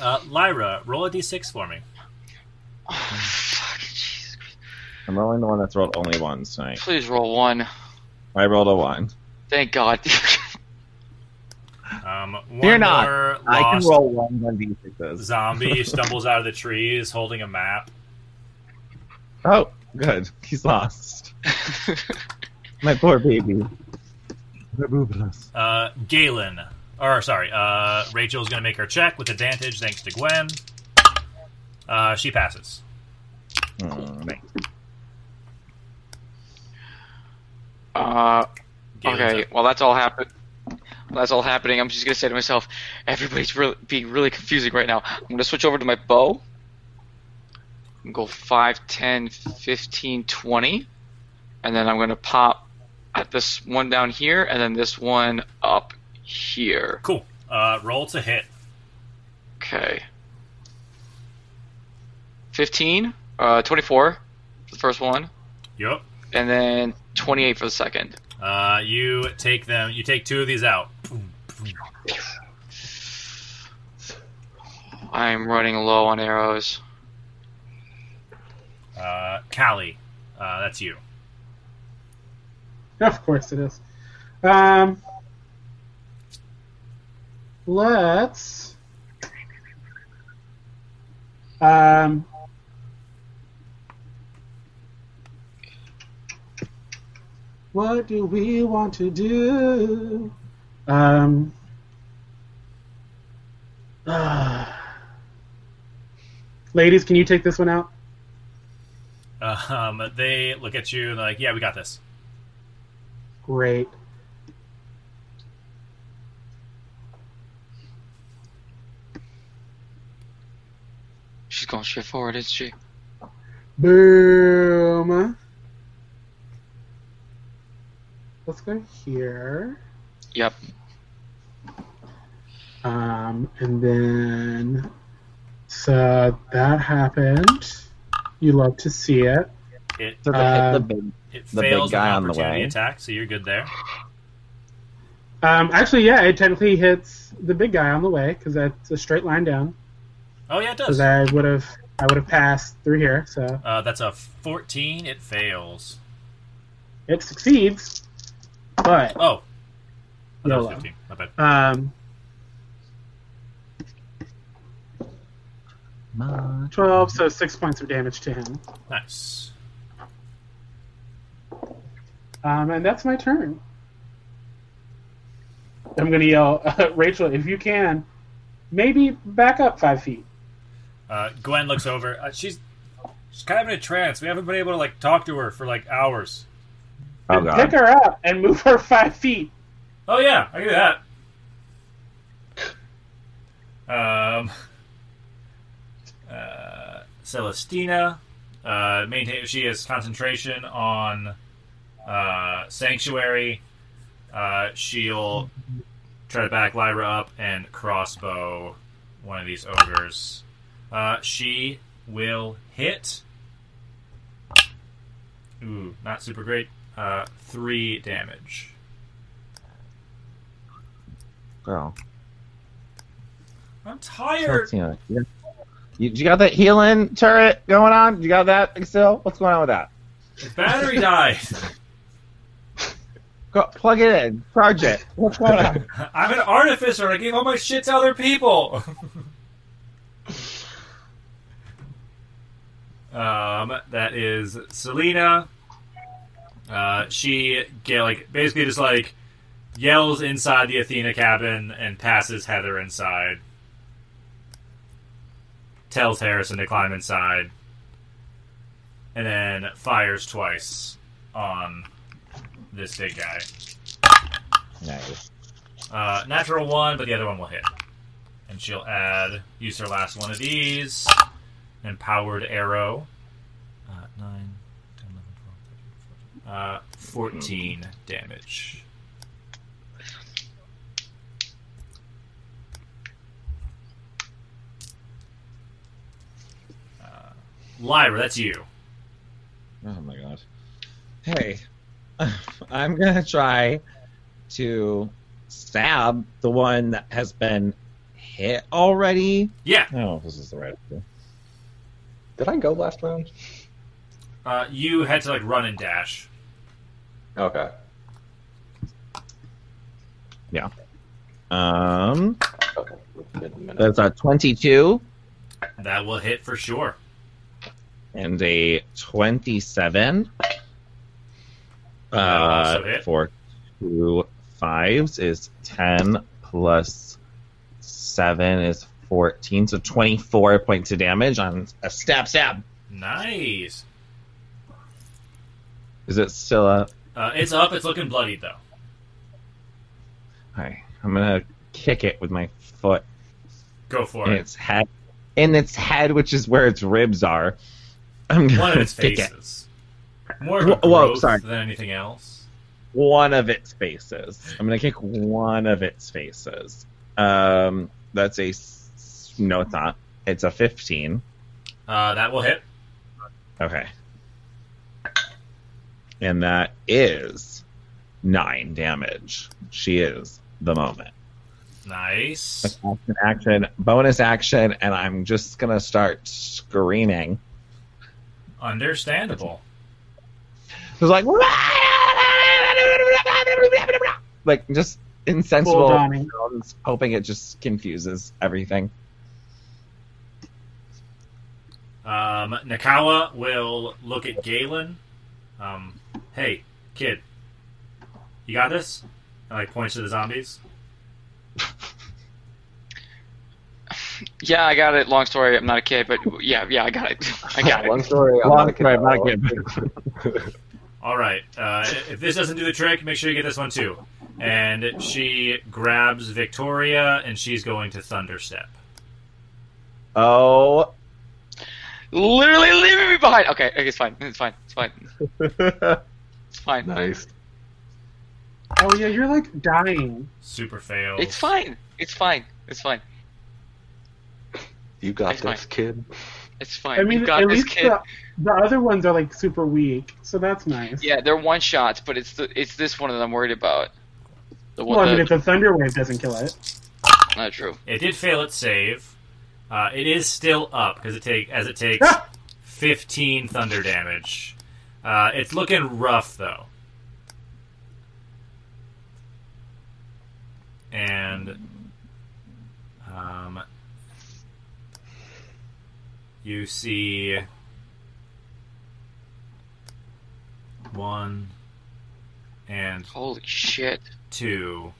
Uh, Lyra, roll a d6 for me. Oh, fuck, Jesus I'm rolling the one that's rolled only once tonight. Please roll one. I rolled a one. Thank God. Um, one Fear not. I can roll one on d6s. Zombie stumbles out of the trees holding a map. Oh, good. He's lost. My poor baby. Uh, Galen, or sorry, uh, Rachel's gonna make her check with advantage thanks to Gwen. Uh, she passes. Uh, okay, well that's all happened. That's all happening. I'm just gonna say to myself, everybody's really, being really confusing right now. I'm gonna switch over to my bow. And go 5, 10, 15, 20. And then I'm gonna pop at this one down here, and then this one up here. Cool. Uh, roll to hit. Okay. 15, uh, 24 for the first one, Yep. and then 28 for the second. Uh, you take them. You take two of these out. I'm running low on arrows. Uh, Callie, uh, that's you. Of course it is. Um, let's. Um, what do we want to do? Um, ladies, can you take this one out? Um, they look at you and they're like, "Yeah, we got this." Great. She's going straight forward, isn't she? Boom. Let's go here. Yep. Um, and then, so that happened. You love to see it. It So the, Uh, the big, it the big guy on the way. attack, so you're good there. Um, actually, yeah, it technically hits the big guy on the way because that's a straight line down. Oh yeah, it does. Because does. I would have, I would have passed through here. So Uh, that's a 14. It fails. it succeeds, but Oh, oh that was 15. My bad. um, twelve, so six points of damage to him. Nice. Um, and that's my turn. I'm gonna yell, Rachel, if you can, maybe back up five feet. Uh, Gwen looks over. Uh, she's she's kind of in a trance. We haven't been able to like talk to her for like hours. Oh god. pick her up and move her five feet. Oh yeah, I can do that. Um, uh, Celestina, uh, maintain. She has concentration on uh, sanctuary. Uh, she'll try to back Lyra up and crossbow one of these ogres. Uh, she will hit. Ooh, not super great. Uh, three damage. Oh. I'm tired. You, you, you got that healing turret going on? You got that still? What's going on with that? The battery died. Go, plug it in. Project. What's going on? I'm an artificer. I gave all my shit to other people. um, that is Selena. Uh, she get, like basically just like yells inside the Athena cabin and passes Heather inside. Tells Harrison to climb inside, and then fires twice on this big guy. Nice. Uh, natural one, but the other one will hit. And she'll add, use her last one of these. Empowered arrow. Uh, 9, 10, 11, 12, 13, 14. Uh, 14 damage. Uh, Lyra, that's you. Oh my god. Hey, I'm gonna try to stab the one that has been hit already. Yeah. I don't know if this is the right idea. Did I go last round? Uh, you had to like run and dash. Okay. Yeah. Um, Okay. That's a 22 That will hit for sure. and a 27. That'll Uh, also for two fives is 10 plus 7 is 14, so 24 points of damage on a stab stab. Nice. Is it still up? Uh, it's up. It's looking bloody, though. Alright, I'm gonna kick it with my foot Go for in it. its head. In its head, which is where its ribs are. I'm gonna One of its kick it. More of a Whoa, sorry. than anything else. One of its faces. I'm gonna kick one of its faces. Um, that's a. s- No, it's not. It's a 15. Uh, that will hit. Okay. And that is nine damage. She is the moment. Nice. Action, action, bonus action, and I'm just gonna start screaming. Understandable. It was like, like just insensible Full sounds, hoping it just confuses everything. Um, Nakawa will look at Galen. Um, hey, kid, you got this? And like points to the zombies. Yeah, I got it. Long story. I'm not a kid, but yeah, yeah, I got it. I got Long it. story. I'm Long not a kid. story, I'm not a kid. All right. Uh, if this doesn't do the trick, make sure you get this one too. And she grabs Victoria, and she's going to Thunderstep. Oh, Literally leaving me behind. Okay, okay, it's fine. It's fine. It's fine. It's fine. nice. Oh yeah, you're like dying. Super fail. It's fine. It's fine. It's fine. You got It's fine. this, kid. It's fine. I mean, you got at this, least kid. the, the other ones are like super weak, so that's nice. Yeah, they're one shots, but it's the it's this one that I'm worried about. The one Well, I mean, that, if the thunder wave doesn't kill it, not true. It did fail its save. Uh, it is still up because it take as it takes Ah! 15 thunder damage. Uh, it's looking rough though. And um, you see one and Holy shit! two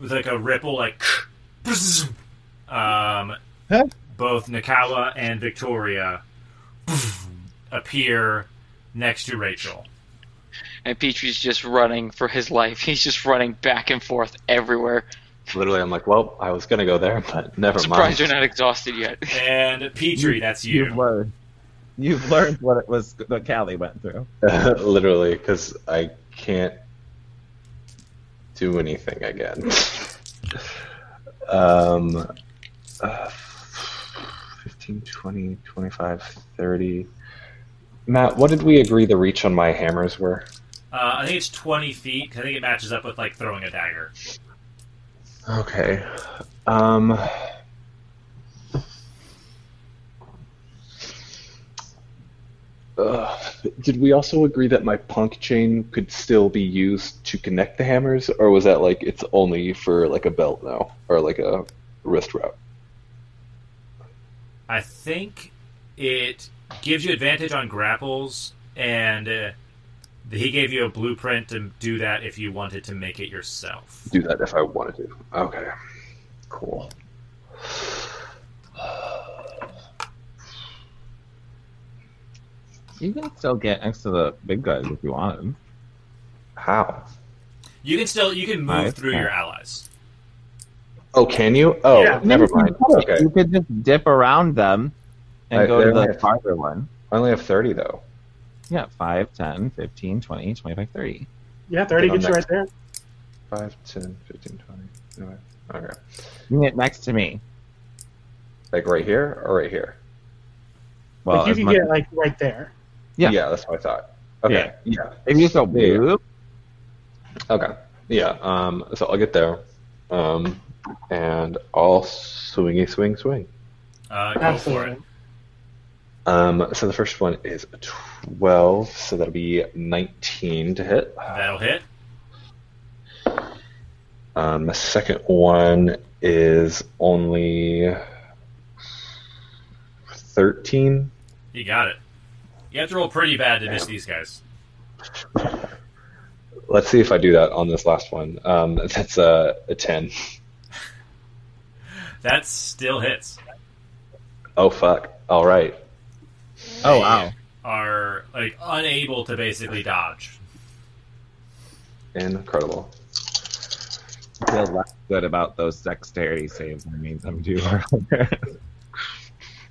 with like a ripple like um Huh? both Nakawa and Victoria appear next to Rachel. And Petrie's just running for his life. He's just running back and forth everywhere. Literally, I'm like, well, I was gonna go there, but never I'm surprised mind. you're not exhausted yet. And Petrie, that's you. you've learned. You've learned what it was that Callie went through. Literally, because I can't do anything again. um, uh, 15, 20, 25, 30. Matt, what did we agree the reach on my hammers were? Uh, I think it's 20 feet 'cause I think it matches up with like throwing a dagger. Okay. Um. Uh, did we also agree that my punk chain could still be used to connect the hammers, or was that like it's only for like a belt now, or like a wrist wrap? I think it gives you advantage on grapples, and uh, he gave you a blueprint to do that if you wanted to make it yourself. Do that if I wanted to. Okay. Cool. You can still get next to the big guys if you wanted. How? You can still you can move Five, through ten. your allies. Oh, can you? Oh, Yeah. never mind. Okay. You could just dip around them and I- go to only the have- farther one. I only have 30 though. Yeah, 5, 10, 15, 20, 25, 30. Yeah, 30 Get gets you right there. 5, 10, 15, 20. Okay. okay. You get next to me. Like right here or right here? Well, like you can much- get like right there. Yeah. Yeah, that's what I thought. Okay. Yeah. if you just go Yeah. boop, Okay. Yeah. Um. So I'll get there. Um. And I'll swingy swing swing. Uh, go for it. Um. So the first one is a 12. So that'll be 19 to hit. That'll hit. Um. The second one is only 13. You got it. You have to roll pretty bad to miss these guys. Let's see if I do that on this last one. Um. That's a, a 10. That still hits. Oh fuck. All right. oh wow. Are like unable to basically dodge. Incredible. I feel less good about those dexterity saves. I made them do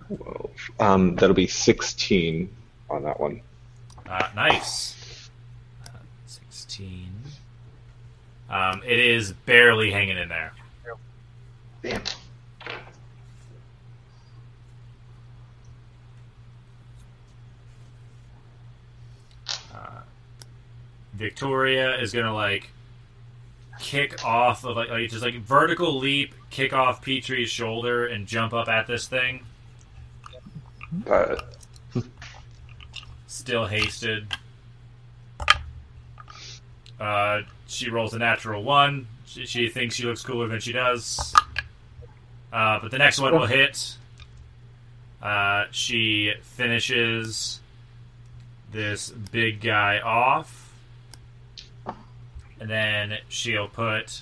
Whoa. Um. That'll be 16 on that one. Uh, nice. Uh, Sixteen. Um, it is barely hanging in there. Damn. Victoria is gonna like kick off of like, like just like vertical leap, kick off Petrie's shoulder and jump up at this thing. But Still hasted. Uh, she rolls a natural one. She, she thinks she looks cooler than she does. Uh, but the next one will hit. Uh, she finishes this big guy off. And then she'll put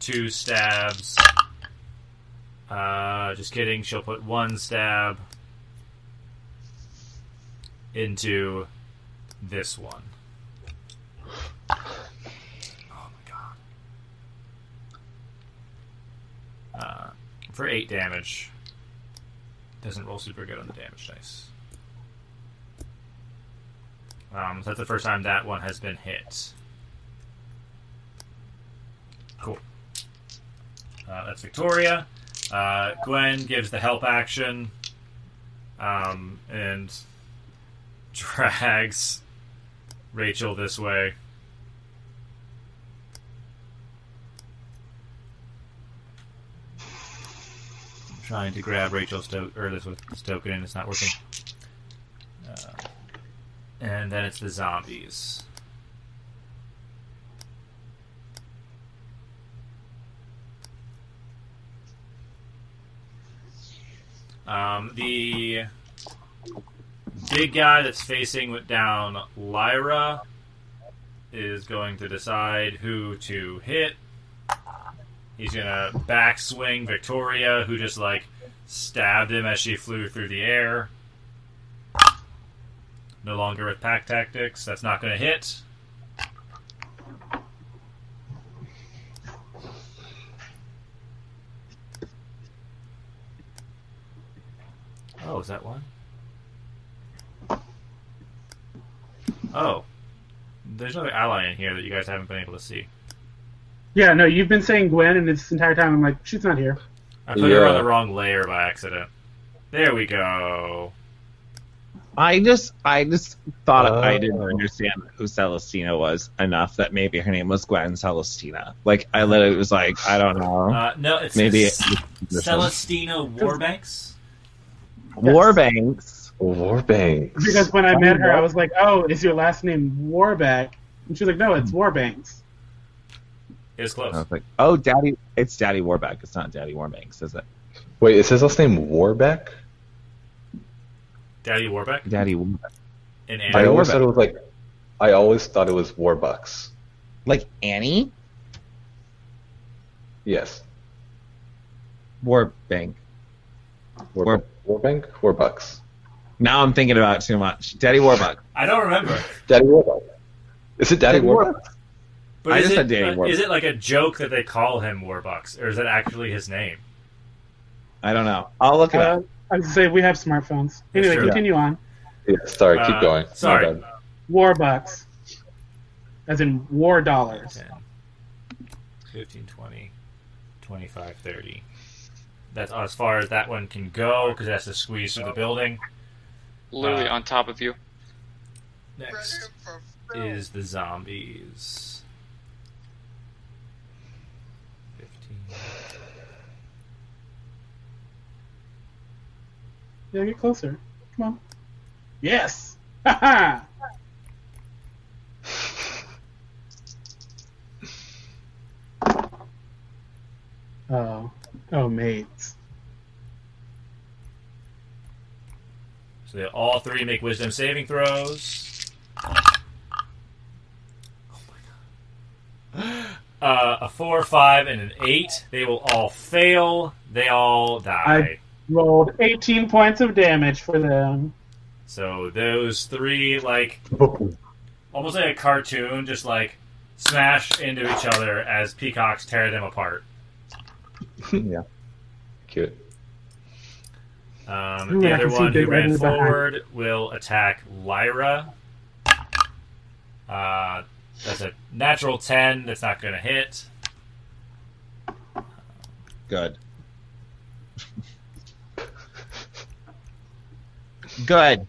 two stabs. Uh, just kidding. She'll put one stab into this one. Oh my god. Uh, for 8 damage. Doesn't roll super good on the damage dice. Um, so that's the first time that one has been hit. Cool. Uh, that's Victoria. Uh, Gwen gives the help action um, and drags Rachel this way. I'm trying to grab Rachel's to- or this with this token and it's not working. Uh, and then it's the zombies. Um, the big guy that's facing down Lyra is going to decide who to hit. He's gonna backswing Victoria, who just like stabbed him as she flew through the air. No longer with pack tactics. That's not gonna hit. Oh, is that one? Oh. There's another ally in here that you guys haven't been able to see. Yeah, no, you've been saying Gwen, and this entire time I'm like, she's not here. I put her on the wrong layer by accident. There we go. I just, I just thought I didn't Oh. understand who Celestina was enough that maybe her name was Gwen Celestina. Like I literally was like, I don't know, Uh, no, it's maybe it's it's Celestina Warbanks. Warbanks. Warbanks. Because when I met her, I was like, oh, is your last name Warback? And she was like, no, it's hmm. Warbanks. Is close. I was like, oh, Daddy, it's Daddy Warback. It's not Daddy Warbanks, is it? Wait, is his last name Warbeck? Daddy Warbeck Daddy Warback. in I Annie. Daddy always Warbeck. thought it was like. I always thought it was Warbucks. Like Annie Yes. Warbank. War, Warbank? Warbucks. Now I'm thinking about it too much. Daddy Warbuck. I don't remember. Daddy Warbuck. Is it Daddy Daddy Warbucks? But I is just it, said Danny uh, is it like a joke that they call him Warbucks, or is it actually his name? I don't know. I'll look it Uh, up. I was say we have smartphones. Anyway, true. continue on. Yeah, sorry, keep Uh, going. My sorry. bad. War bucks, as in war dollars. 10, 15, 20, 25, 30. That's as far as that one can go because that's has to squeeze through the building. Literally Uh, on top of you. Next is the zombies. 15. Yeah, get closer. Come on. Yes. Haha. oh. Oh, mates. So they all three make wisdom saving throws. Oh. Uh, a four, five, and an eight. They will all fail. They all die. I- Rolled 18 points of damage for them. So those three, like, almost like a cartoon, just like smash into each other as peacocks tear them apart. yeah. Cute. Um, Ooh, the I other can see one who Big ran Red behind. forward will attack Lyra. Uh, that's a natural 10. That's not going to hit. Good. Good.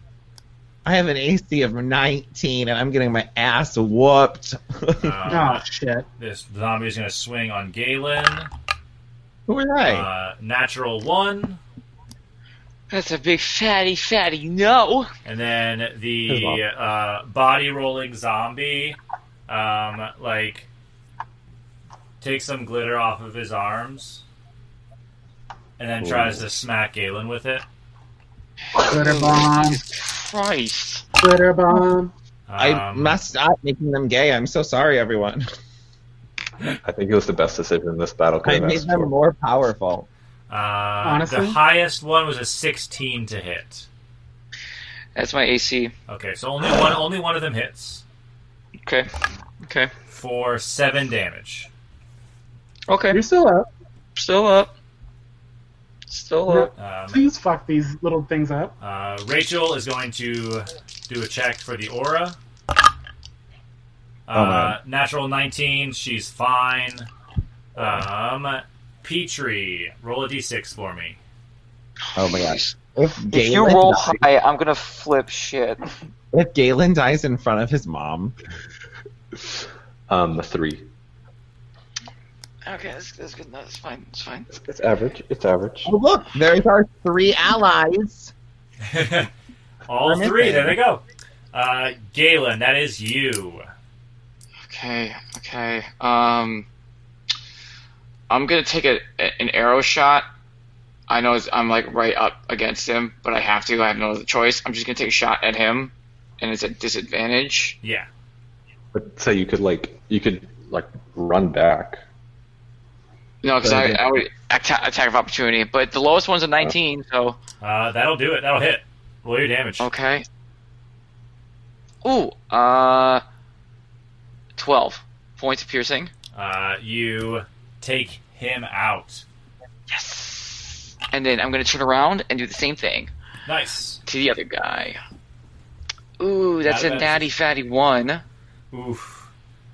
I have an AC of 19 and I'm getting my ass whooped. Um, Oh, shit. This zombie is going to swing on Galen. Who are they? Uh, natural 1. That's a big fatty, fatty no. And then the uh, body rolling zombie, um, like, takes some glitter off of his arms. And then tries to smack Galen with it. Glitter bomb. Christ. Glitter bomb. I Um, messed up making them gay. I'm so sorry, everyone. I think it was the best decision in this battle could I have made asked them for. more powerful. Uh, Honestly? the highest one was a 16 to hit. That's my AC. Okay, so only one, only one of them hits Okay. Okay. for seven damage. Okay. You're still up. Still up. Still up. Um, Please fuck these little things up. uh, Rachel is going to do a check for the aura. Oh, Uh, natural 19, she's fine. Um, Petrie, roll a d6 for me. Oh my gosh. If If you roll dies, high, I'm gonna flip shit. if Galen dies in front of his mom, Um, three. Okay, that's, that's good. No, that's fine. That's fine. It's, it's average. It's average. oh look, there's our three allies. All We're three, missing. there they go. Uh, Galen, that is you. Okay. Okay. Um, I'm gonna take a, an arrow shot. I know it's, I'm like right up against him, but I have to. I have no other choice. I'm just gonna take a shot at him, and it's at disadvantage. Yeah. But say you could like you could like run back. No, because I, I would attack, attack of opportunity. But the lowest one's a 19, so Uh, that'll do it. That'll hit. Roll your damage. okay. Ooh, uh, 12 points of piercing. Uh, you take him out. Yes. And then I'm gonna turn around and do the same thing Nice. to the other guy. Ooh, that's Not a bad. natty fatty one Oof.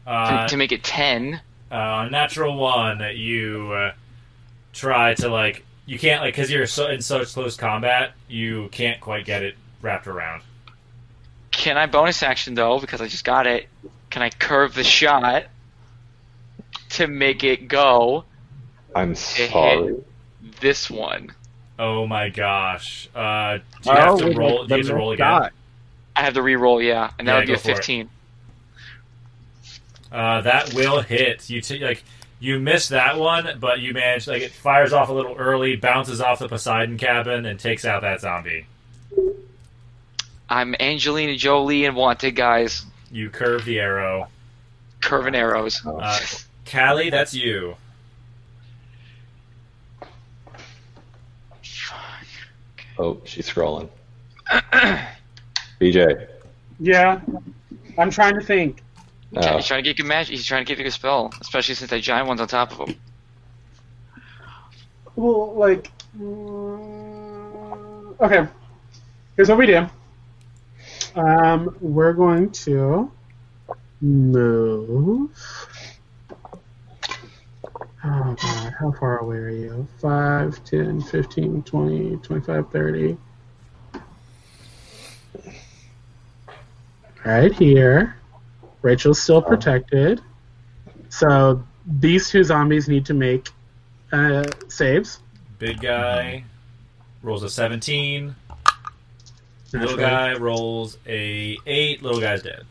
to, Uh, to make it 10. uh, natural one, you uh, try to like you can't like because you're so in such close combat, you can't quite get it wrapped around. Can I bonus action though? Because I just got it. Can I curve the shot to make it go I'm hit. sorry. this one? Oh my gosh! Uh, do you have Oh, to roll? the- Do you have to roll again? shot. I have to re-roll, yeah, and that Yeah, would be a 15. Uh, that will hit. You t- like you miss that one, but you manage like it fires off a little early, bounces off the Poseidon cabin, and takes out that zombie. I'm Angelina Jolie and Wanted, guys. You curve the arrow. Curving arrows. Uh, Callie, that's you. Oh, she's scrolling. BJ, Yeah. I'm trying to think. Oh. He's trying to get good magic. He's trying to get a good spell, especially since that giant one's on top of him. Well, like, mm, okay. Here's what we do. Um, we're going to move. Oh god, how far away are you? 5, 10, 15, 20, 25, 30. Right here. Rachel's still protected. So these two zombies need to make uh, saves. Big guy rolls a 17. Little Naturally. guy rolls a 8. Little guy's dead.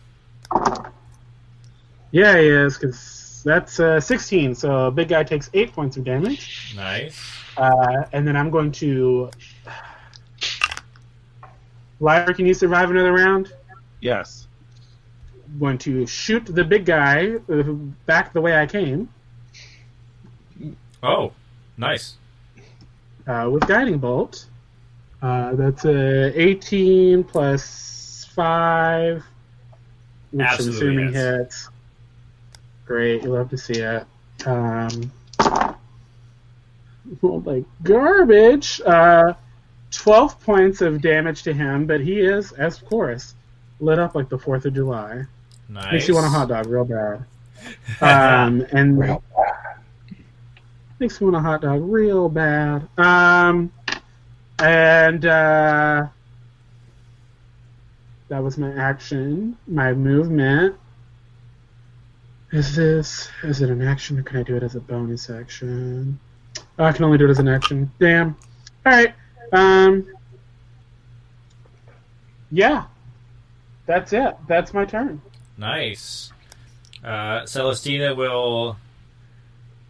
Yeah, he is, because that's uh, 16. So big guy takes 8 points of damage. Nice. Uh, and then I'm going to. Lyra, can you survive another round? Yes. going to shoot the big guy uh, back the way I came Oh, nice. uh, with guiding bolt. Uh, that's a 18 plus five, which Absolutely I'm assuming hits. hits. Great, you love to see it. Um, rolled like garbage. Uh, 12 points of damage to him, but he is, as of course, lit up like the 4th of July. Nice. Makes you want a hot dog real bad. Um, and Real makes me want a hot dog real bad. Um, and uh, that was my action. My movement. Is this? Is it an action, or can I do it as a bonus action? Oh, I can only do it as an action. Damn. All right. Um. Yeah. That's it. That's my turn. Nice. Uh, Celestina will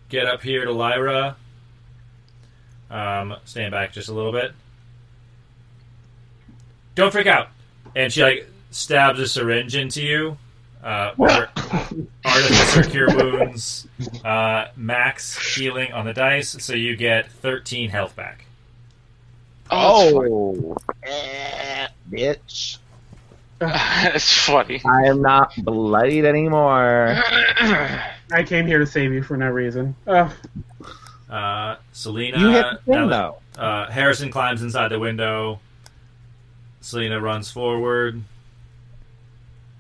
get up here to Lyra. Um, stand back just a little bit. Don't freak out. And she like stabs a syringe into you. Uh, artificer cure wounds, uh, max healing on the dice, so you get 13 health back. Oh, eh, bitch! That's funny. I am not bloodied anymore. I came here to save you for no reason. Ugh. Uh, Selena. You hit the thing now- Uh, Harrison climbs inside the window. Selena runs forward.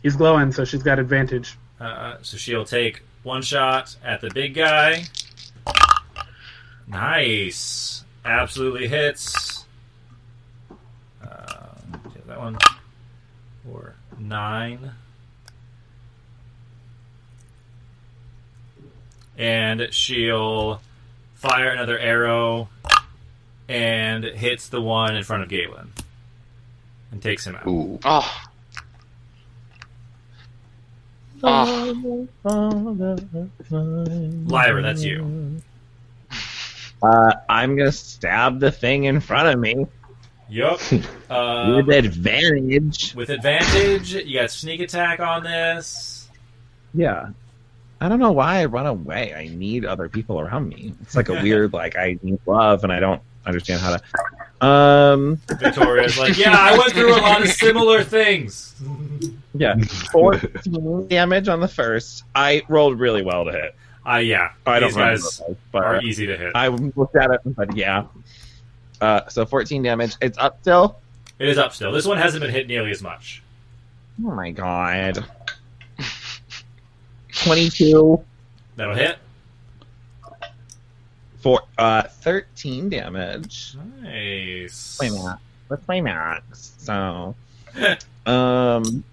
He's glowing, so she's got advantage. Uh, so she'll take one shot at the big guy. Nice. Absolutely hits. Uh, that one. For nine. And she'll fire another arrow and hits the one in front of Galen. And takes him out. Ooh. Oh. Oh. Lyra, that's you. Uh, I'm gonna stab the thing in front of me Yup. Um, with advantage. with advantage, you got sneak attack on this. Yeah. I don't know why I run away. I need other people around me. It's like a weird, like I need love, and I don't understand how to. Um. Victoria's like, yeah, I went through a lot of similar things. Yeah. Fourteen damage on the first. I rolled really well to hit. Uh, yeah, I don't these guys those, but are easy to hit. I looked at it said, "Yeah." Uh, so 14 damage. It's up still. It is up still. This one hasn't been hit nearly as much. Oh my god. 22 That'll hit. for uh 13 damage. Nice. Play max. Let's play max. So, um,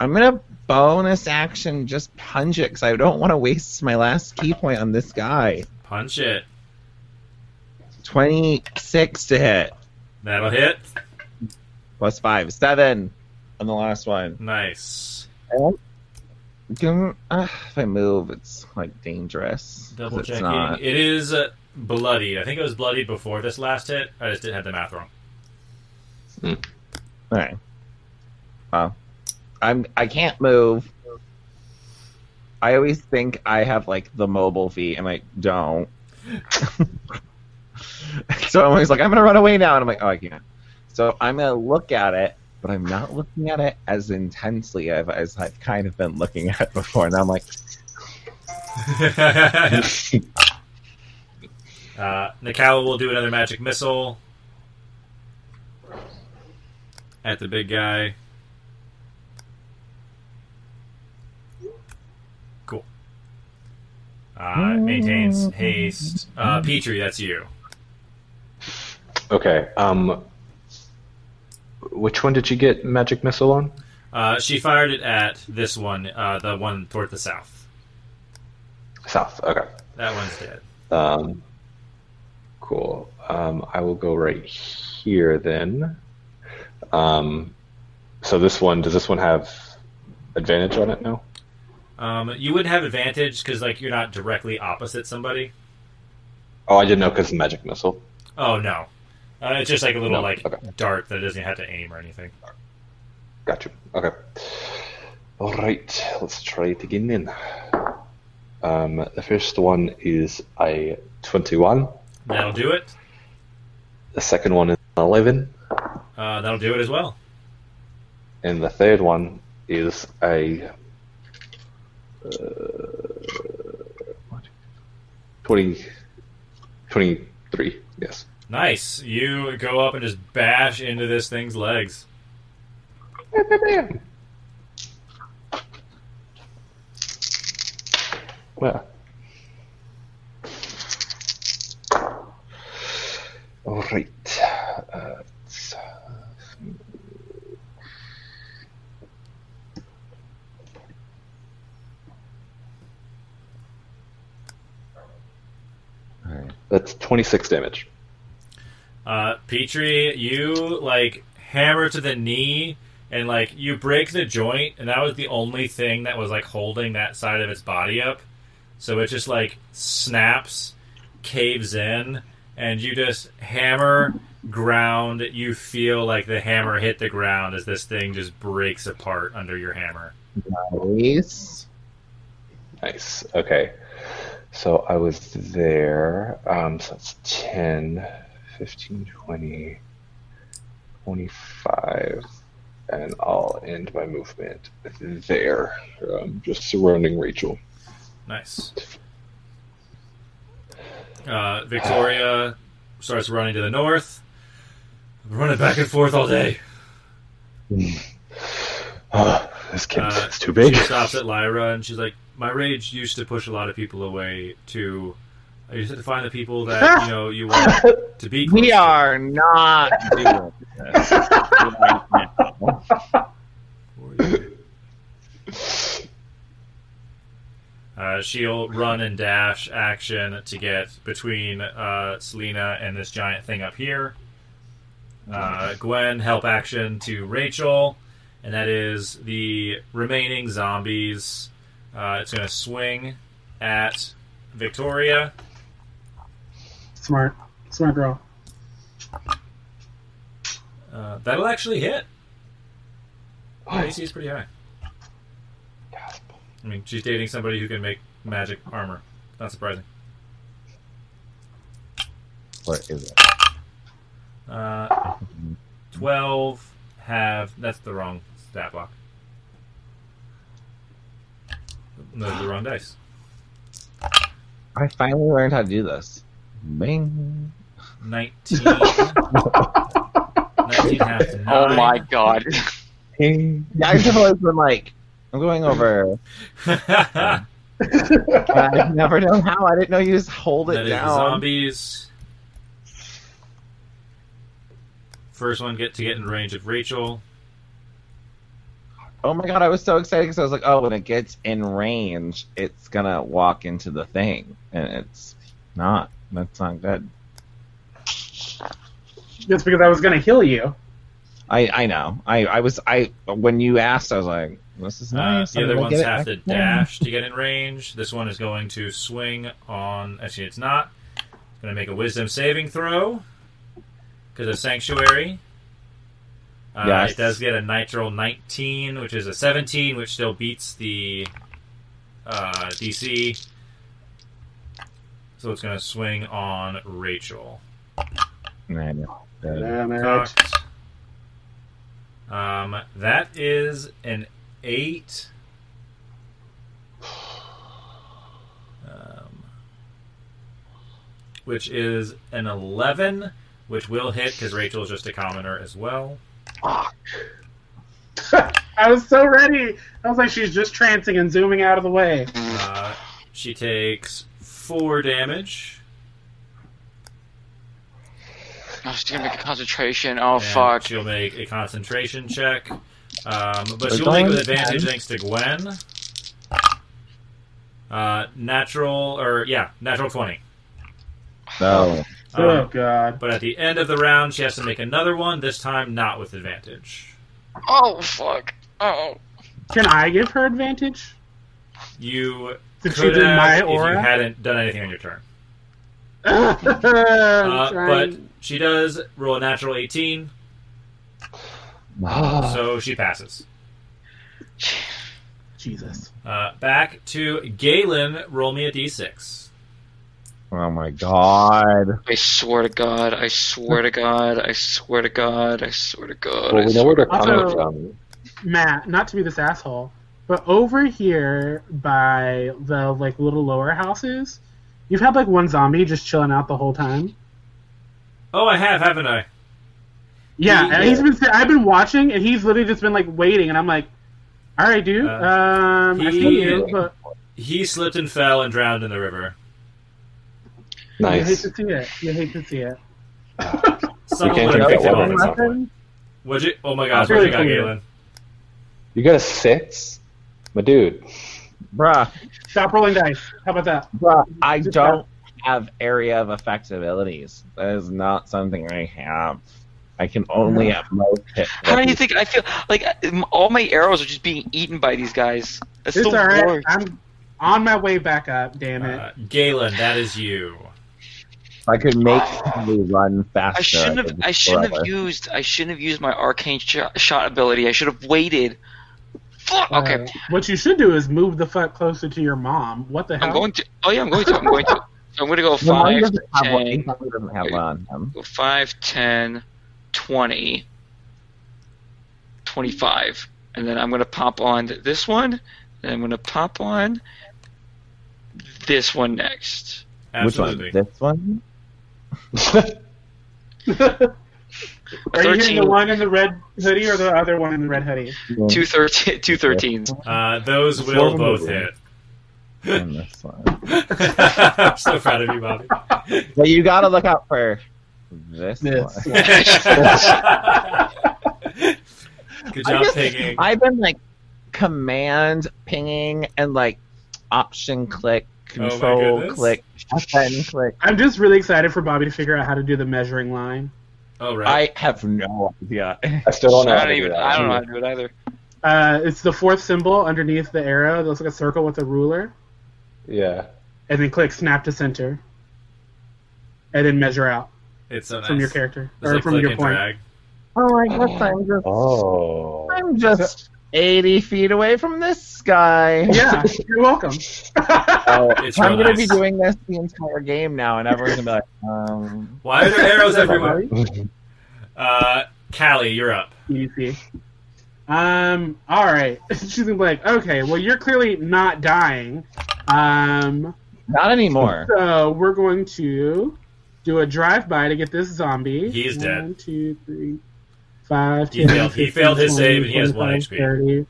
I'm gonna bonus action just punch it because I don't want to waste my last ki point on this guy. Punch it. 26 to hit That'll hit. plus five, seven on the last one. Nice. Can- uh, if I move, it's like dangerous. Double checking. not. It is uh, bloodied. I think it was bloodied before this last hit. I just didn't have the math wrong. All right. Well, I'm I can't move. I always think I have like the mobile and I don't. so I'm always like, I'm gonna run away now, and I'm like, oh, I can't. So I'm gonna look at it, but I'm not looking at it as intensely as, as I've kind of been looking at it before. And I'm like, uh, Nakawa will do another magic missile at the big guy. Cool. Uh, maintains haste. Uh, Petrie, that's you. Okay. Um, which one did she get magic missile on? Uh, she fired it at this one, uh, the one toward the south. South. Okay. That one's dead. Um, cool. Um, I will go right here then. Um, so this one, does this one have advantage on it now? Um, you wouldn't have advantage because like you're not directly opposite somebody. Oh, I didn't know because the magic missile. Oh no, uh, it's just like a little No, like okay. dart that doesn't have to aim or anything. Got you. Okay. All right. Let's try it again then. Um, the first one is a 21. That'll do it. The second one is an 11. Uh, that'll do it as well. And the third one is a uh, 20, 23. Yes. Nice. You go up and just bash into this thing's legs. Well. All right. Uh, it's, Alright. that's 26 damage. Uh, Petrie, you like hammer to the knee and like you break the joint, and that was the only thing that was like holding that side of its body up. So it just like snaps, caves in, and you just hammer ground. You feel like the hammer hit the ground as this thing just breaks apart under your hammer. nice. Nice. Okay. So I was there. Um, so that's 10, 15, 20, 25. And I'll end my movement there. Um, just surrounding Rachel. Nice. Uh, Victoria starts running to the north, running back and forth all day. Ah, this kid Uh, is too big. She stops at Lyra and she's like, "My rage used to push a lot of people away. To I used to find the people that you know you want to be. close We to." are not doing this. Uh, she'll run and dash action to get between uh, Selena and this giant thing up here. Uh, Gwen help action to Rachel, and that is the remaining zombies. Uh, it's going to swing at Victoria. Smart. Smart girl. Uh, that'll actually hit. AC is pretty high. I mean, she's dating somebody who can make magic armor. Not surprising. What is it? Uh, 12 have. That's the wrong stat block. No, the wrong dice. I finally learned how to do this. Bing. 19. 19 half to 9. Oh my god. Yeah, I've always been like, I'm going over. I've never known how. I didn't know you just hold it is the down. zombies. First one get to get in range of Rachel. Oh my god, I was so excited because I was like, oh, when it gets in range, it's gonna walk into the thing, and it's not. That's not good. Just because I was going to heal you. I I know. I I was I when you asked, I was like, this is Uh, the other ones have to dash to get in range. This one is going to swing on. Actually, it's not. It's going to make a wisdom saving throw because of Sanctuary. Uh, Yes. It does get a nitro 19, which is a 17, which still beats the uh, DC. So it's going to swing on Rachel. I know. Uh, Damn it. Cocked. Um, that is an eight. Um, which is an eleven, which will hit because Rachel is just a commoner as well. I was so ready. I was like, she's just trancing and zooming out of the way. Uh, she takes four damage. Oh, she's gonna make a concentration. Oh and fuck. She'll make a concentration check, um, but We're she'll make going with advantage ten. thanks to Gwen. Uh, natural or yeah, natural twenty. No. oh Um, god. but at the end of the round, she has to make another one. This time, not with advantage. Oh fuck. Oh. Can I give her advantage? You Since could she's in have my if you hadn't done anything on your turn. Uh, but she does roll a natural eighteen, Ah. so she passes. Jesus. Uh, back to Galen. Roll me a d6. Oh my god. I swear to God. I swear to God. I swear to God. I swear to God. well, I we know swear where to they're coming Also- from. Matt, not to be this asshole, but over here by the like little lower houses, you've had like one zombie just chilling out the whole time. Oh, I have, haven't I? Yeah, Yeah. and he's been. I've been watching, and he's literally just been like waiting, and I'm like, "All right, dude. Uh, um, I he- see you, but He slipped and fell and drowned in the river. Nice. you hate to see it. You hate to see it." Someone can't would have drink picked that him water. up at some point. Would you? Oh my gosh, Really what you got. Galen? You got a six, my dude. Bruh. Stop rolling dice. How about that? Bruh. I Just don't have area of effect abilities. That is not something I have. I can only at most hit. How do you think I feel? Like all my arrows are just being eaten by these guys. That's It's the all right. worst. I'm on my way back up. Damn it. Uh, Galen, that is you. I could make somebody run faster. I shouldn't have. could I shouldn't forever. have used. I shouldn't have used my arcane shot, shot ability. I should have waited. Fuck. Okay. Uh, what you should do is move the fuck closer to your mom. What the hell? I'm going to. Oh yeah, I'm going to. I'm going to. I'm going to go The five, doesn't have one. Ten, probably doesn't have on go five, ten, twenty, twenty-five, and then I'm going to pop on this one, and I'm going to pop on this one next. Absolutely. Which one? This one? Are you hitting 13. the one in the red hoodie or the other one in the red hoodie? Two thirteen. Two thirteens. Uh, those will of both hit. And this one. I'm so proud of you, Bobby. But you gotta look out for this, This one. Good I job just- picking. I've been like command pinging and like option click, Oh control goodness. click, button click. I'm just really excited for Bobby to figure out how to do the measuring line. Oh right. I have no idea. I still don't know. I how don't to do even. that. I don't know how to do it either. Uh, it's the fourth symbol underneath the arrow. It looks like a circle with a ruler, Yeah. and then click snap to center, and then measure out it's so nice. from your character It's or like from click your and point. drag. Oh, I guess I'm just Oh. I'm just eighty feet away from this guy. Yeah, you're welcome. Oh, It's I'm real gonna be doing this the entire game now, and everyone's gonna be like, um, Why are there arrows everywhere? Uh, Callie, you're up. Easy. Um. All right. She's gonna be like, okay, well, you're clearly not dying. Um. not anymore. So we're going to do a drive-by to get this zombie. He is dead. One, two, three, five, He 10, failed- he 15, failed his 20, save and he has one HP. 30,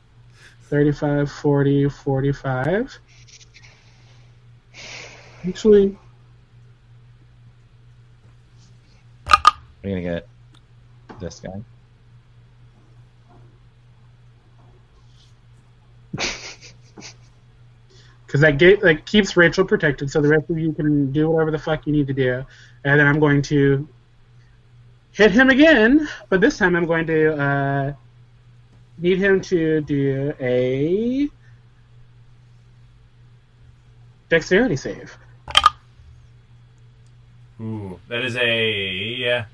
35, 40, 45. Actually, We're gonna get this guy. because that gate like keeps Rachel protected, so the rest of you can do whatever the fuck you need to do. And then I'm going to hit him again, but this time I'm going to uh, need him to do a dexterity save. Ooh, that is a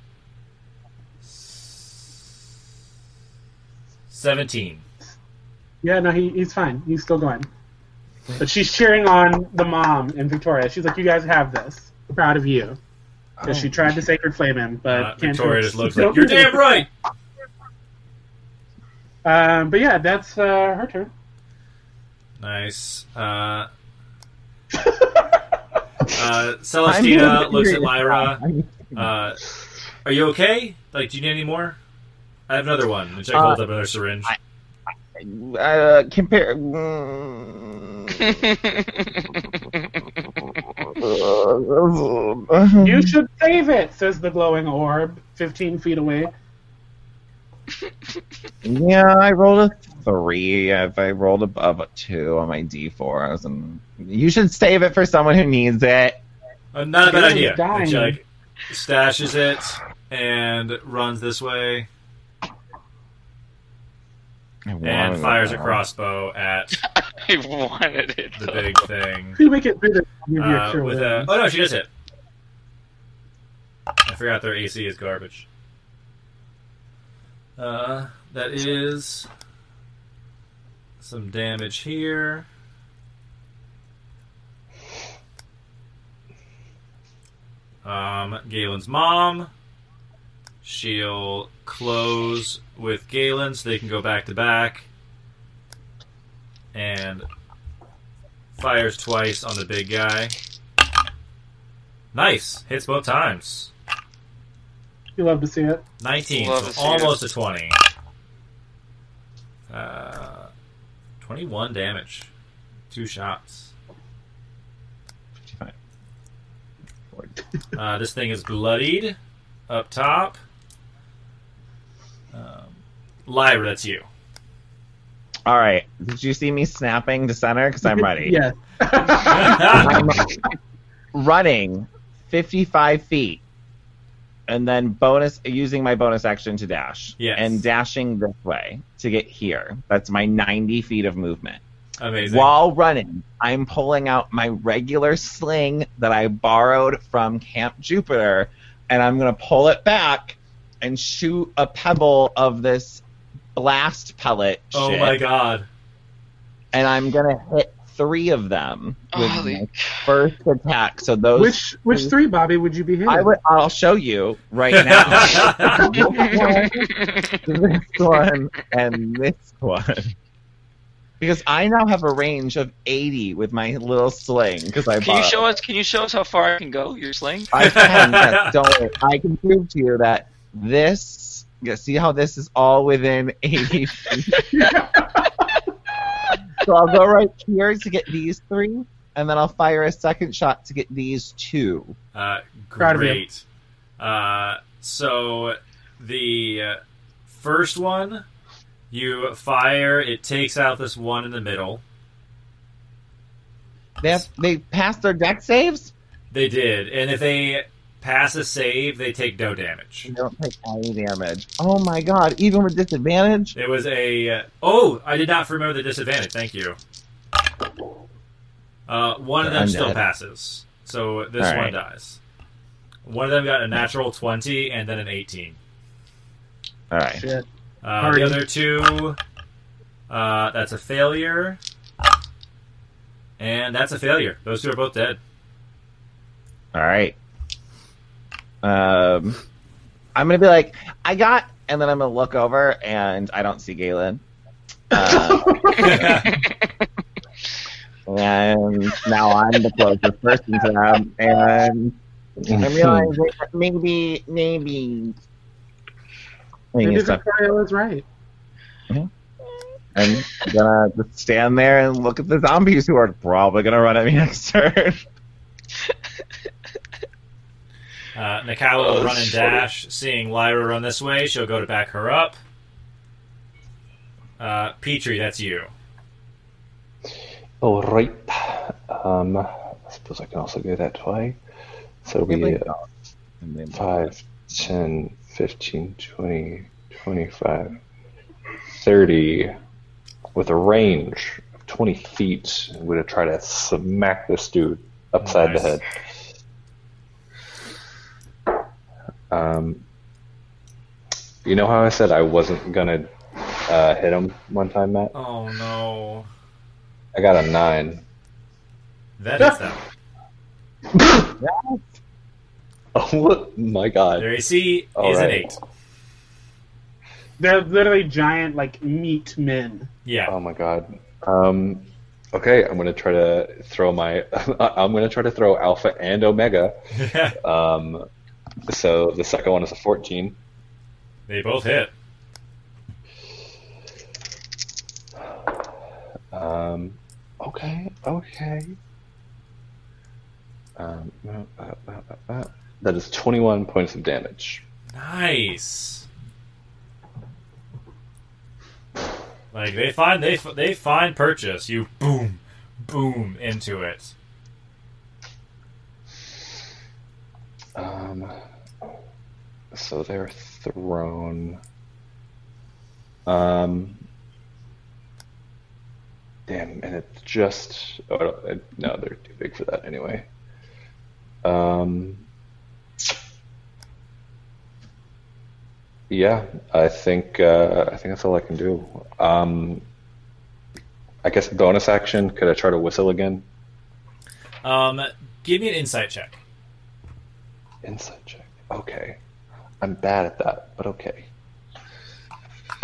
seventeen. Yeah, no, he, he's fine. He's still going. But she's cheering on the mom and Victoria. She's like, "You guys have this. Proud of you." Because she tried to sacred flame him, but Uh, can't Victoria do it. just looks like you're damn right. Um, but yeah, that's uh, her turn. Nice. Uh, uh, Celestina looks at Lyra. Uh, are you okay? Like, do you need any more? I have another one. And Jack holds up another syringe. Uh, compare. You should save it, says the glowing orb, 15 feet away. Yeah, I rolled a three. If I rolled above a two on my d4, I was you should save it for someone who needs it. Uh, not a bad idea. dying. She, like, stashes it and runs this way I and fires a crossbow at I wanted it. the big thing. If you make it through the give you a Uh, cure with a, oh no, she does hit. I forgot their AC is garbage. Uh, that is some damage here. Um, Galen's mom. She'll close with Galen so they can go back to back. And fires twice on the big guy. Nice. Hits both times. You love to see it. 19, so to see almost a 20. Uh, 21 damage. Two shots. 55. Uh, this thing is bloodied up top. Um, Lyra, that's you. All right. Did you see me snapping to center? Because I'm ready. yes. I'm running 55 feet, and then bonus using my bonus action to dash. Yes. And dashing this way to get here. That's my 90 feet of movement. Amazing. While running, I'm pulling out my regular sling that I borrowed from Camp Jupiter, and I'm going to pull it back and shoot a pebble of this blast pellet. oh my god. And I'm going to hit three of them with Holy my first attack. So those. Which which three, Bobby, would you be hitting? I would, I'll show you right now. this one and this one. Because I now have a range of 80 with my little sling. Because I Can you bought show us? Can you show us how far I can go? Your sling? I can, yes, don't worry. I can prove to you that this. Yeah, see how this is all within 80 feet. so I'll go right here to get these three, and then I'll fire a second shot to get these two. Uh, Proud of you. great. Uh, so the uh, first one, you fire. It takes out this one in the middle. They have, they passed their deck saves. They did, and if they pass a save, they take no damage. They don't take any damage. Oh my god! Even with disadvantage. It was a. Uh, oh, I did not remember the disadvantage. Thank you. Uh, one of them I'm still passes, so this All one dies. One of them got a natural twenty and then an eighteen. All right. Uh, the other two, uh, that's a failure, and that's a failure. Those two are both dead. All right. Um, I'm gonna be like, I got, and then I'm gonna look over, and I don't see Galen. Uh, and now I'm the closest person to them, and I'm realizing that maybe, maybe, maybe Maybe it's not- Victoria was right. I'm gonna just stand there and look at the zombies who are probably gonna run at me next turn. Uh, Nakawa will run and dash. Seeing Lyra run this way, she'll go to back her up. Uh, Petrie, that's you. All right. Um, I suppose I can also go that way. So we'll be uh, 5, 10, 15, 20, 25, 30, with a range of 20 feet. I'm going to try to smack this dude upside Nice. the head. Um, you know how I said I wasn't going to uh, hit him one time, Matt? Oh no. I got a 9. That hits them. Oh my god. Their AC All is an 8. They're literally giant, like meat men. Yeah. Oh my god. Um, okay, I'm gonna try to throw my. I'm gonna try to throw Alpha and Omega. Um, so the second one is a 14. they both hit. Um, okay, okay. Um, uh, uh, uh, uh, that is 21 points of damage. Nice. Like they find they they find purchase. You boom, boom into it. Um, so they're thrown. Um, damn, and it's just. Oh, I no, they're too big for that anyway. Um, yeah, I think uh, I think that's all I can do. Um, I guess bonus action. Could I try to whistle again? Um, give me an insight check. Insight check. Okay. I'm bad at that, but okay.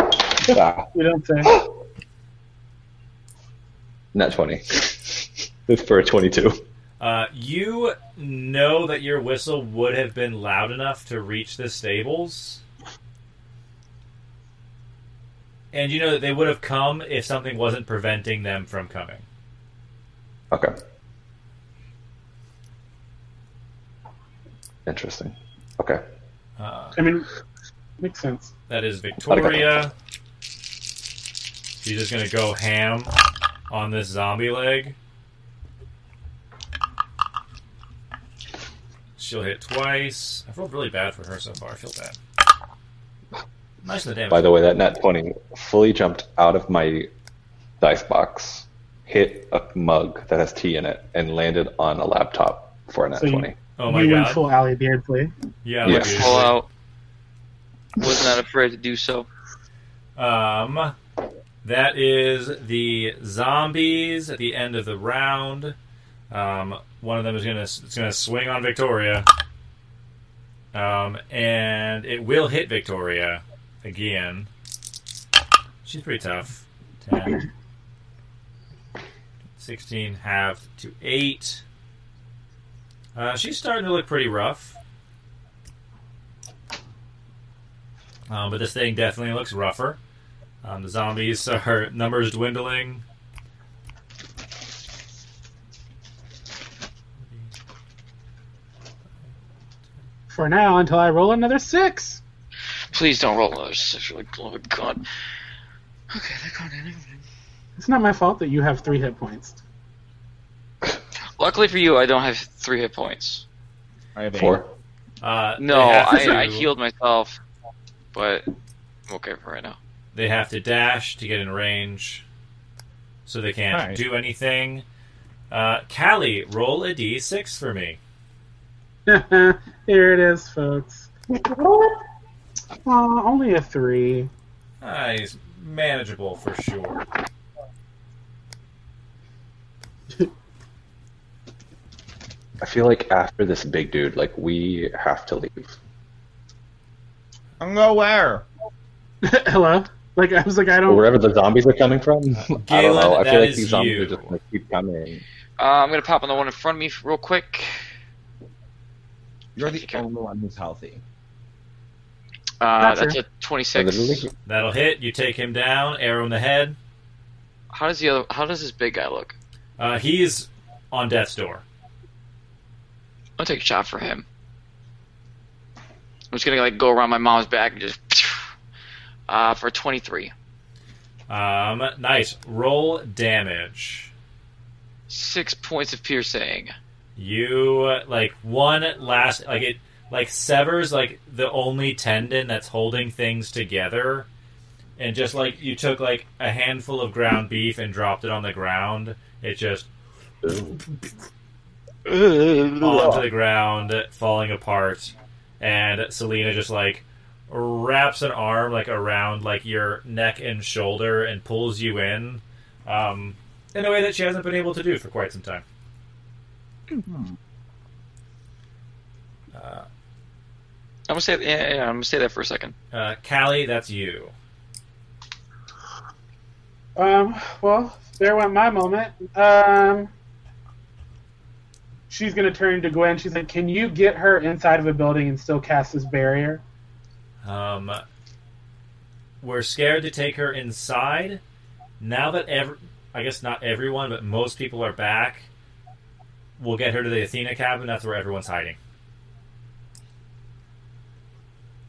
ah, You don't say. not 20. For a 22. Uh, you know that your whistle would have been loud enough to reach the stables. And you know that they would have come if something wasn't preventing them from coming. Okay. Interesting. Okay. Uh, I mean, makes sense. that is Victoria. She's just gonna go ham on this zombie leg. She'll hit twice. I feel really bad for her so far. I feel bad. Nice in the damage. By the way, that net 20 fully jumped out of my dice box, hit a mug that has tea in it, and landed on a laptop for a net So you- 20. oh my you went god. full Ally Beardsley. Yeah, Yeah. like usually. Pull out. Was not afraid to do so. Um, that is the zombies at the end of the round. Um, one of them is gonna it's gonna swing on Victoria. Um, and it will hit Victoria again. She's pretty tough. 10, 16, half to 8. Uh, she's starting to look pretty rough. Um, but this thing definitely looks rougher. Um, the zombies are numbers dwindling. For now, until I roll another six. Please don't roll another six. Like, oh my god. Okay, that gone in. It's not my fault that you have three hit points. Luckily for you, I don't have three hit points. I have. Four. Uh, No, they have to- I, I healed myself, but I'm okay for right now. They have to dash to get in range, so they can't Alright. do anything. Uh, Callie, roll a d6 for me. Here it is, folks. Uh, only a three. Ah, he's manageable for sure. I feel like after this big dude, like, we have to leave. I'm go where? Hello? Like, I was like, I don't. Wherever the zombies are coming from, I don't know. I that feel like is these zombies you. are just going to keep coming. Uh, I'm gonna pop on the one in front of me real quick. You're the only one who's healthy. Uh, Not that's true. a 26. Literally. That'll hit. You take him down. Arrow in the head. How does the other? How does this big guy look? Uh, he's on death's door. I'll take a shot for him. I'm just gonna like go around my mom's back and just uh, for 23. Um, nice. Roll damage. Six points of piercing. You uh, like one last like it like severs like the only tendon that's holding things together, and just like you took like a handful of ground beef and dropped it on the ground, it just onto the ground, falling apart, and Selena just like wraps an arm like around like your neck and shoulder and pulls you in, um, in a way that she hasn't been able to do for quite some time. Uh, I'm gonna say yeah, yeah, I'm gonna stay there for a second. uh, Callie, that's you. Um, well, there went my moment. Um, she's gonna turn to Gwen. She's like, "Can you get her inside of a building and still cast this barrier?" Um, we're scared to take her inside. Now that every, I guess not everyone, but most people are back, we'll get her to the Athena cabin. That's where everyone's hiding.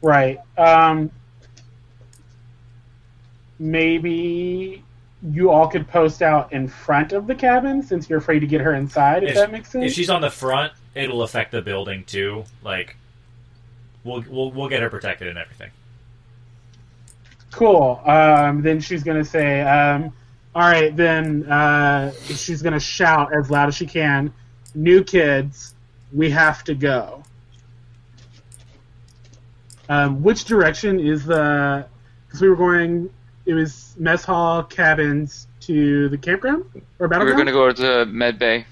Right. Um, maybe you all could post out in front of the cabin since you're afraid to get her inside. If, that makes sense. If she's on the front, it'll affect the building too. Like, we'll we'll we'll get her protected and everything. Cool. Um, then she's gonna say, um, "All right." Then uh, she's gonna shout as loud as she can, "New kids, we have to go." Um, which direction is the? Because we were going, it was mess hall, cabins to the campground or battleground. We battleground. were going to go to med bay.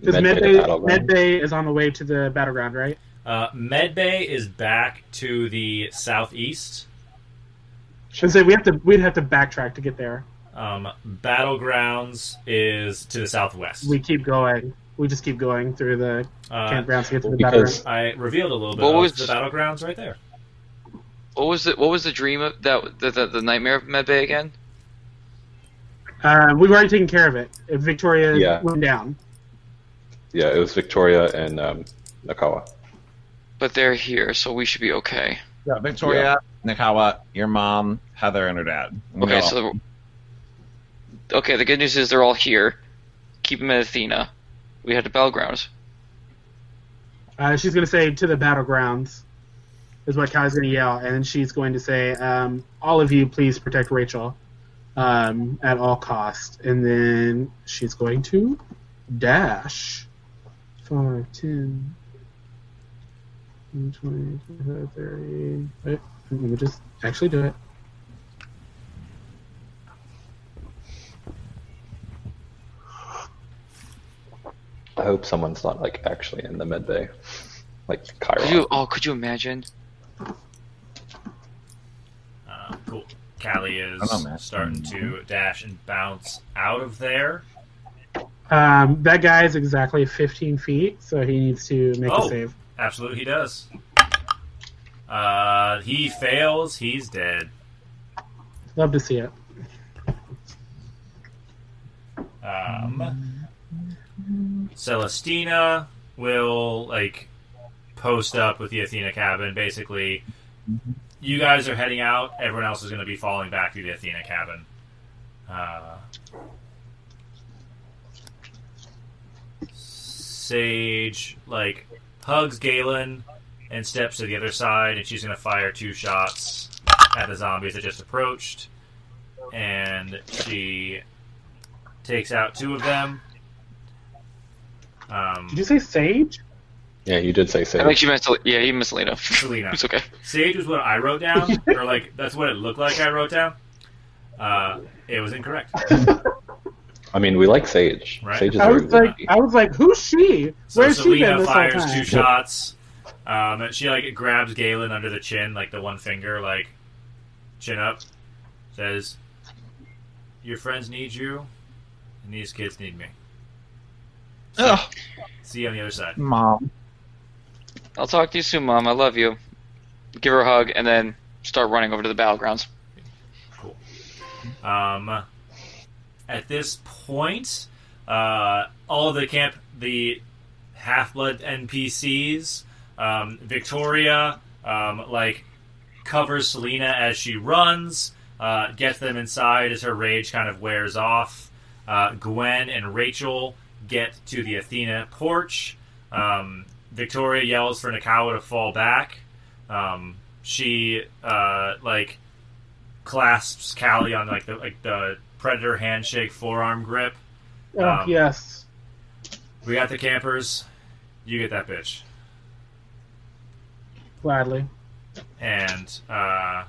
Because Med Med Bay Bay, Med Bay is on the way to the battleground, right? Uh, Medbay is back to the southeast. Should say we have to we'd have to backtrack to get there. Um, Battlegrounds is to the southwest. We keep going. We just keep going through the Uh, campgrounds to get to the because- battleground. I revealed a little bit What of was- the Battlegrounds right there. What was the What was the dream of that? The, the, the nightmare of med bay again? Uh, we've already taken care of it. If Victoria Yeah. went down. Yeah, it was Victoria and um, Nakawa. But they're here, so we should be okay. Yeah, Victoria, Nakawa, your mom, Heather, and her dad. We Okay, all- so okay. The good news is they're all here. Keep them at Athena. We had the battlegrounds. Uh, she's going to say to the battlegrounds, is what Kai's going to yell, and she's going to say, um, "All of you, please protect Rachel um, at all cost." And then she's going to dash. 5, 10, 20, 30. Wait, let me just actually do it. I hope someone's not like actually in the med bay, like Could you? Oh, could you imagine? Uh, cool. Callie is know, starting to dash and bounce out of there. Um, that guy is exactly 15 feet, so he needs to make Oh. a save. Absolutely, he does. Uh, he fails. He's dead. Love to see it. Um, Celestina will like post up with the Athena cabin. Basically, you guys are heading out. Everyone else is going to be falling back to the Athena cabin. Uh, Sage like hugs Galen and steps to the other side, and she's going to fire two shots at the zombies that just approached. And she takes out two of them. Um, Did you say Sage? Yeah, you did say Sage. I save. think she meant to. Yeah, he missed Lena. Selena. it's okay. Sage was what I wrote down, or like that's what it looked like I wrote down. Uh, it was incorrect. I mean, we like Sage. Right. Sage is I very was like. I was like, who's she? So Where's she been this whole fires time? two shots. Um, and she like grabs Galen under the chin, like the one finger, like chin up. Says, "Your friends need you, and these kids need me." Ugh, See you on the other side. mom. I'll talk to you soon, Mom. I love you. Give her a hug and then start running over to the battlegrounds. Cool. Um, at this point, uh, all of the camp, the half blood NPCs, um, Victoria, um, like covers Selena as she runs, uh, gets them inside as her rage kind of wears off. Uh, Gwen and Rachel get to the Athena porch. Um, Victoria yells for Nakawa to fall back. Um, she uh, like clasps Callie on like the like the predator handshake forearm grip. Oh, Um, yes. We got the campers. You get that bitch. Gladly. And uh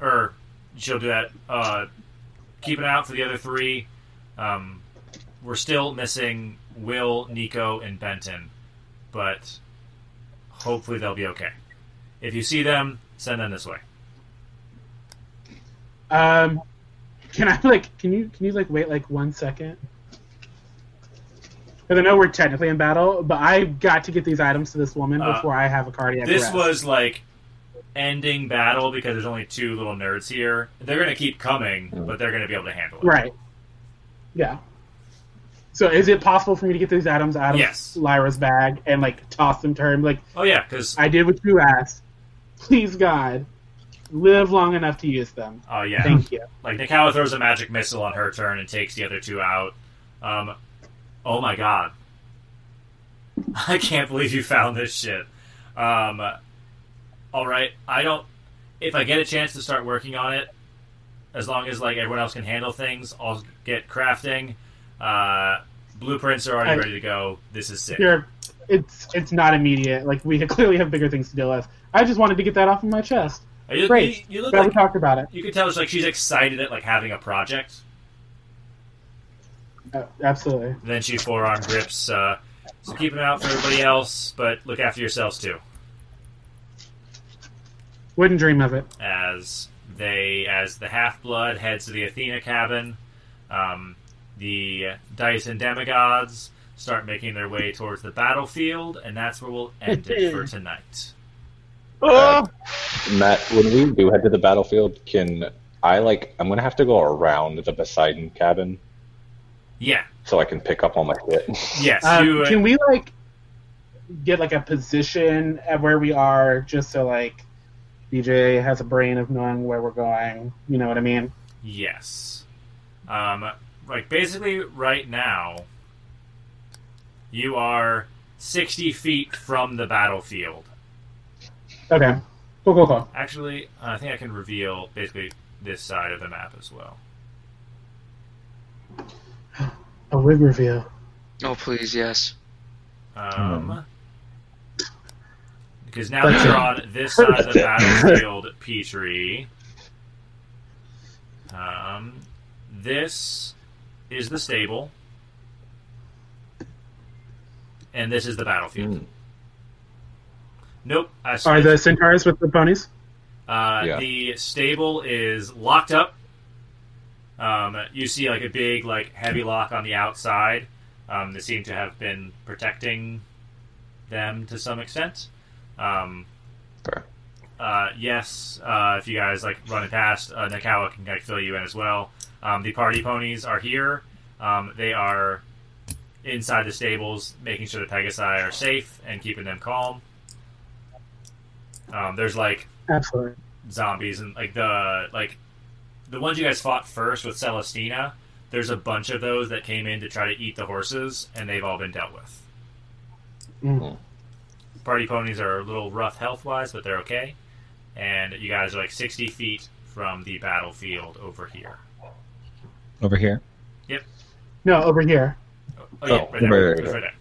or she'll do that. Uh keep an eye out for the other three. Um we're still missing Will, Nico, and Benton. But hopefully they'll be okay. If you see them, send them this way. Um, Can I like? Can you can you like wait like one second? Because I know we're technically in battle, but I got to get these items to this woman Uh, before I have a cardiac This arrest. was like ending battle because there's only two little nerds here. They're gonna keep coming, but they're gonna be able to handle it. right. Yeah. So is it possible for me to get these items out of Yes. Lyra's bag and like toss them to her? and Like Oh yeah, because I did what you asked. Please God, live long enough to use them. oh yeah, Thank you. like Nakawa throws a magic missile on her turn and takes the other two out. Um, oh my god, I can't believe you found this shit. Um, all right, I don't. If I get a chance to start working on it, as long as like everyone else can handle things, I'll get crafting. Uh, blueprints are already I- ready to go. This is sick. It's it's not immediate. Like we clearly have bigger things to deal with. I just wanted to get that off of my chest. You, Great. you, you look Glad we like talked about it. you can tell it's like she's excited at like having a project. Uh, absolutely. Then she forearm grips. Uh, so keep an eye out for everybody else, but look after yourselves too. Wouldn't dream of it. As they, as the half blood heads to the Athena cabin, um, the dice and demigods start making their way towards the battlefield, and that's where we'll end it for tonight. Uh, Matt, when we do head to the battlefield, can I like? I'm gonna have to go around the Poseidon cabin Yeah. so I can pick up all my shit. Yes. Um, you, uh, can we like get like a position at where we are, just so like DJ has a brain of knowing where we're going? You know what I mean? Yes. Um, like basically right now, you are sixty feet from the battlefield. Okay. Cool, cool, cool. Actually, I think I can reveal basically this side of the map as well. A wig reveal. Oh please, yes. Um, because now that you're on this side of the battlefield, Petrie, um, this is the stable, and this is the battlefield. Hmm. Nope, I Are switched. the centaurs with the ponies? Uh, Yeah. The stable is locked up. Um, you see like a big like heavy lock on the outside. Um, they seem to have been protecting them to some extent. Um, Fair. uh, yes, uh, if you guys like running past, uh, Nakawa can like fill you in as well. Um, the party ponies are here. Um, they are inside the stables, making sure the Pegasi are safe and keeping them calm. Um, there's like Absolutely. zombies and like the like the ones you guys fought first with Celestina. There's a bunch of those that came in to try to eat the horses, and they've all been dealt with. Mm. Party ponies are a little rough health wise, but they're okay. And you guys are like 60 feet from the battlefield over here. Over here. Yep. No, over here. Oh, yeah, Oh, right, there, right, right, right. right there.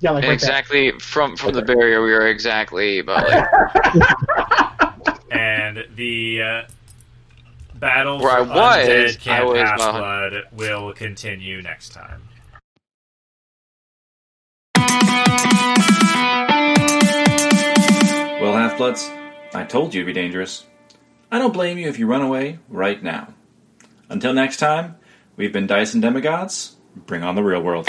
Yeah, like right exactly from from the barrier, we are exactly about like And the uh, battle Where I for was, Undead I Camp was Half Blood will continue next time. Well, Half Bloods, I told you to be dangerous. I don't blame you if you run away right now. Until next time, we've been Dice and Demigods. Bring on the real world.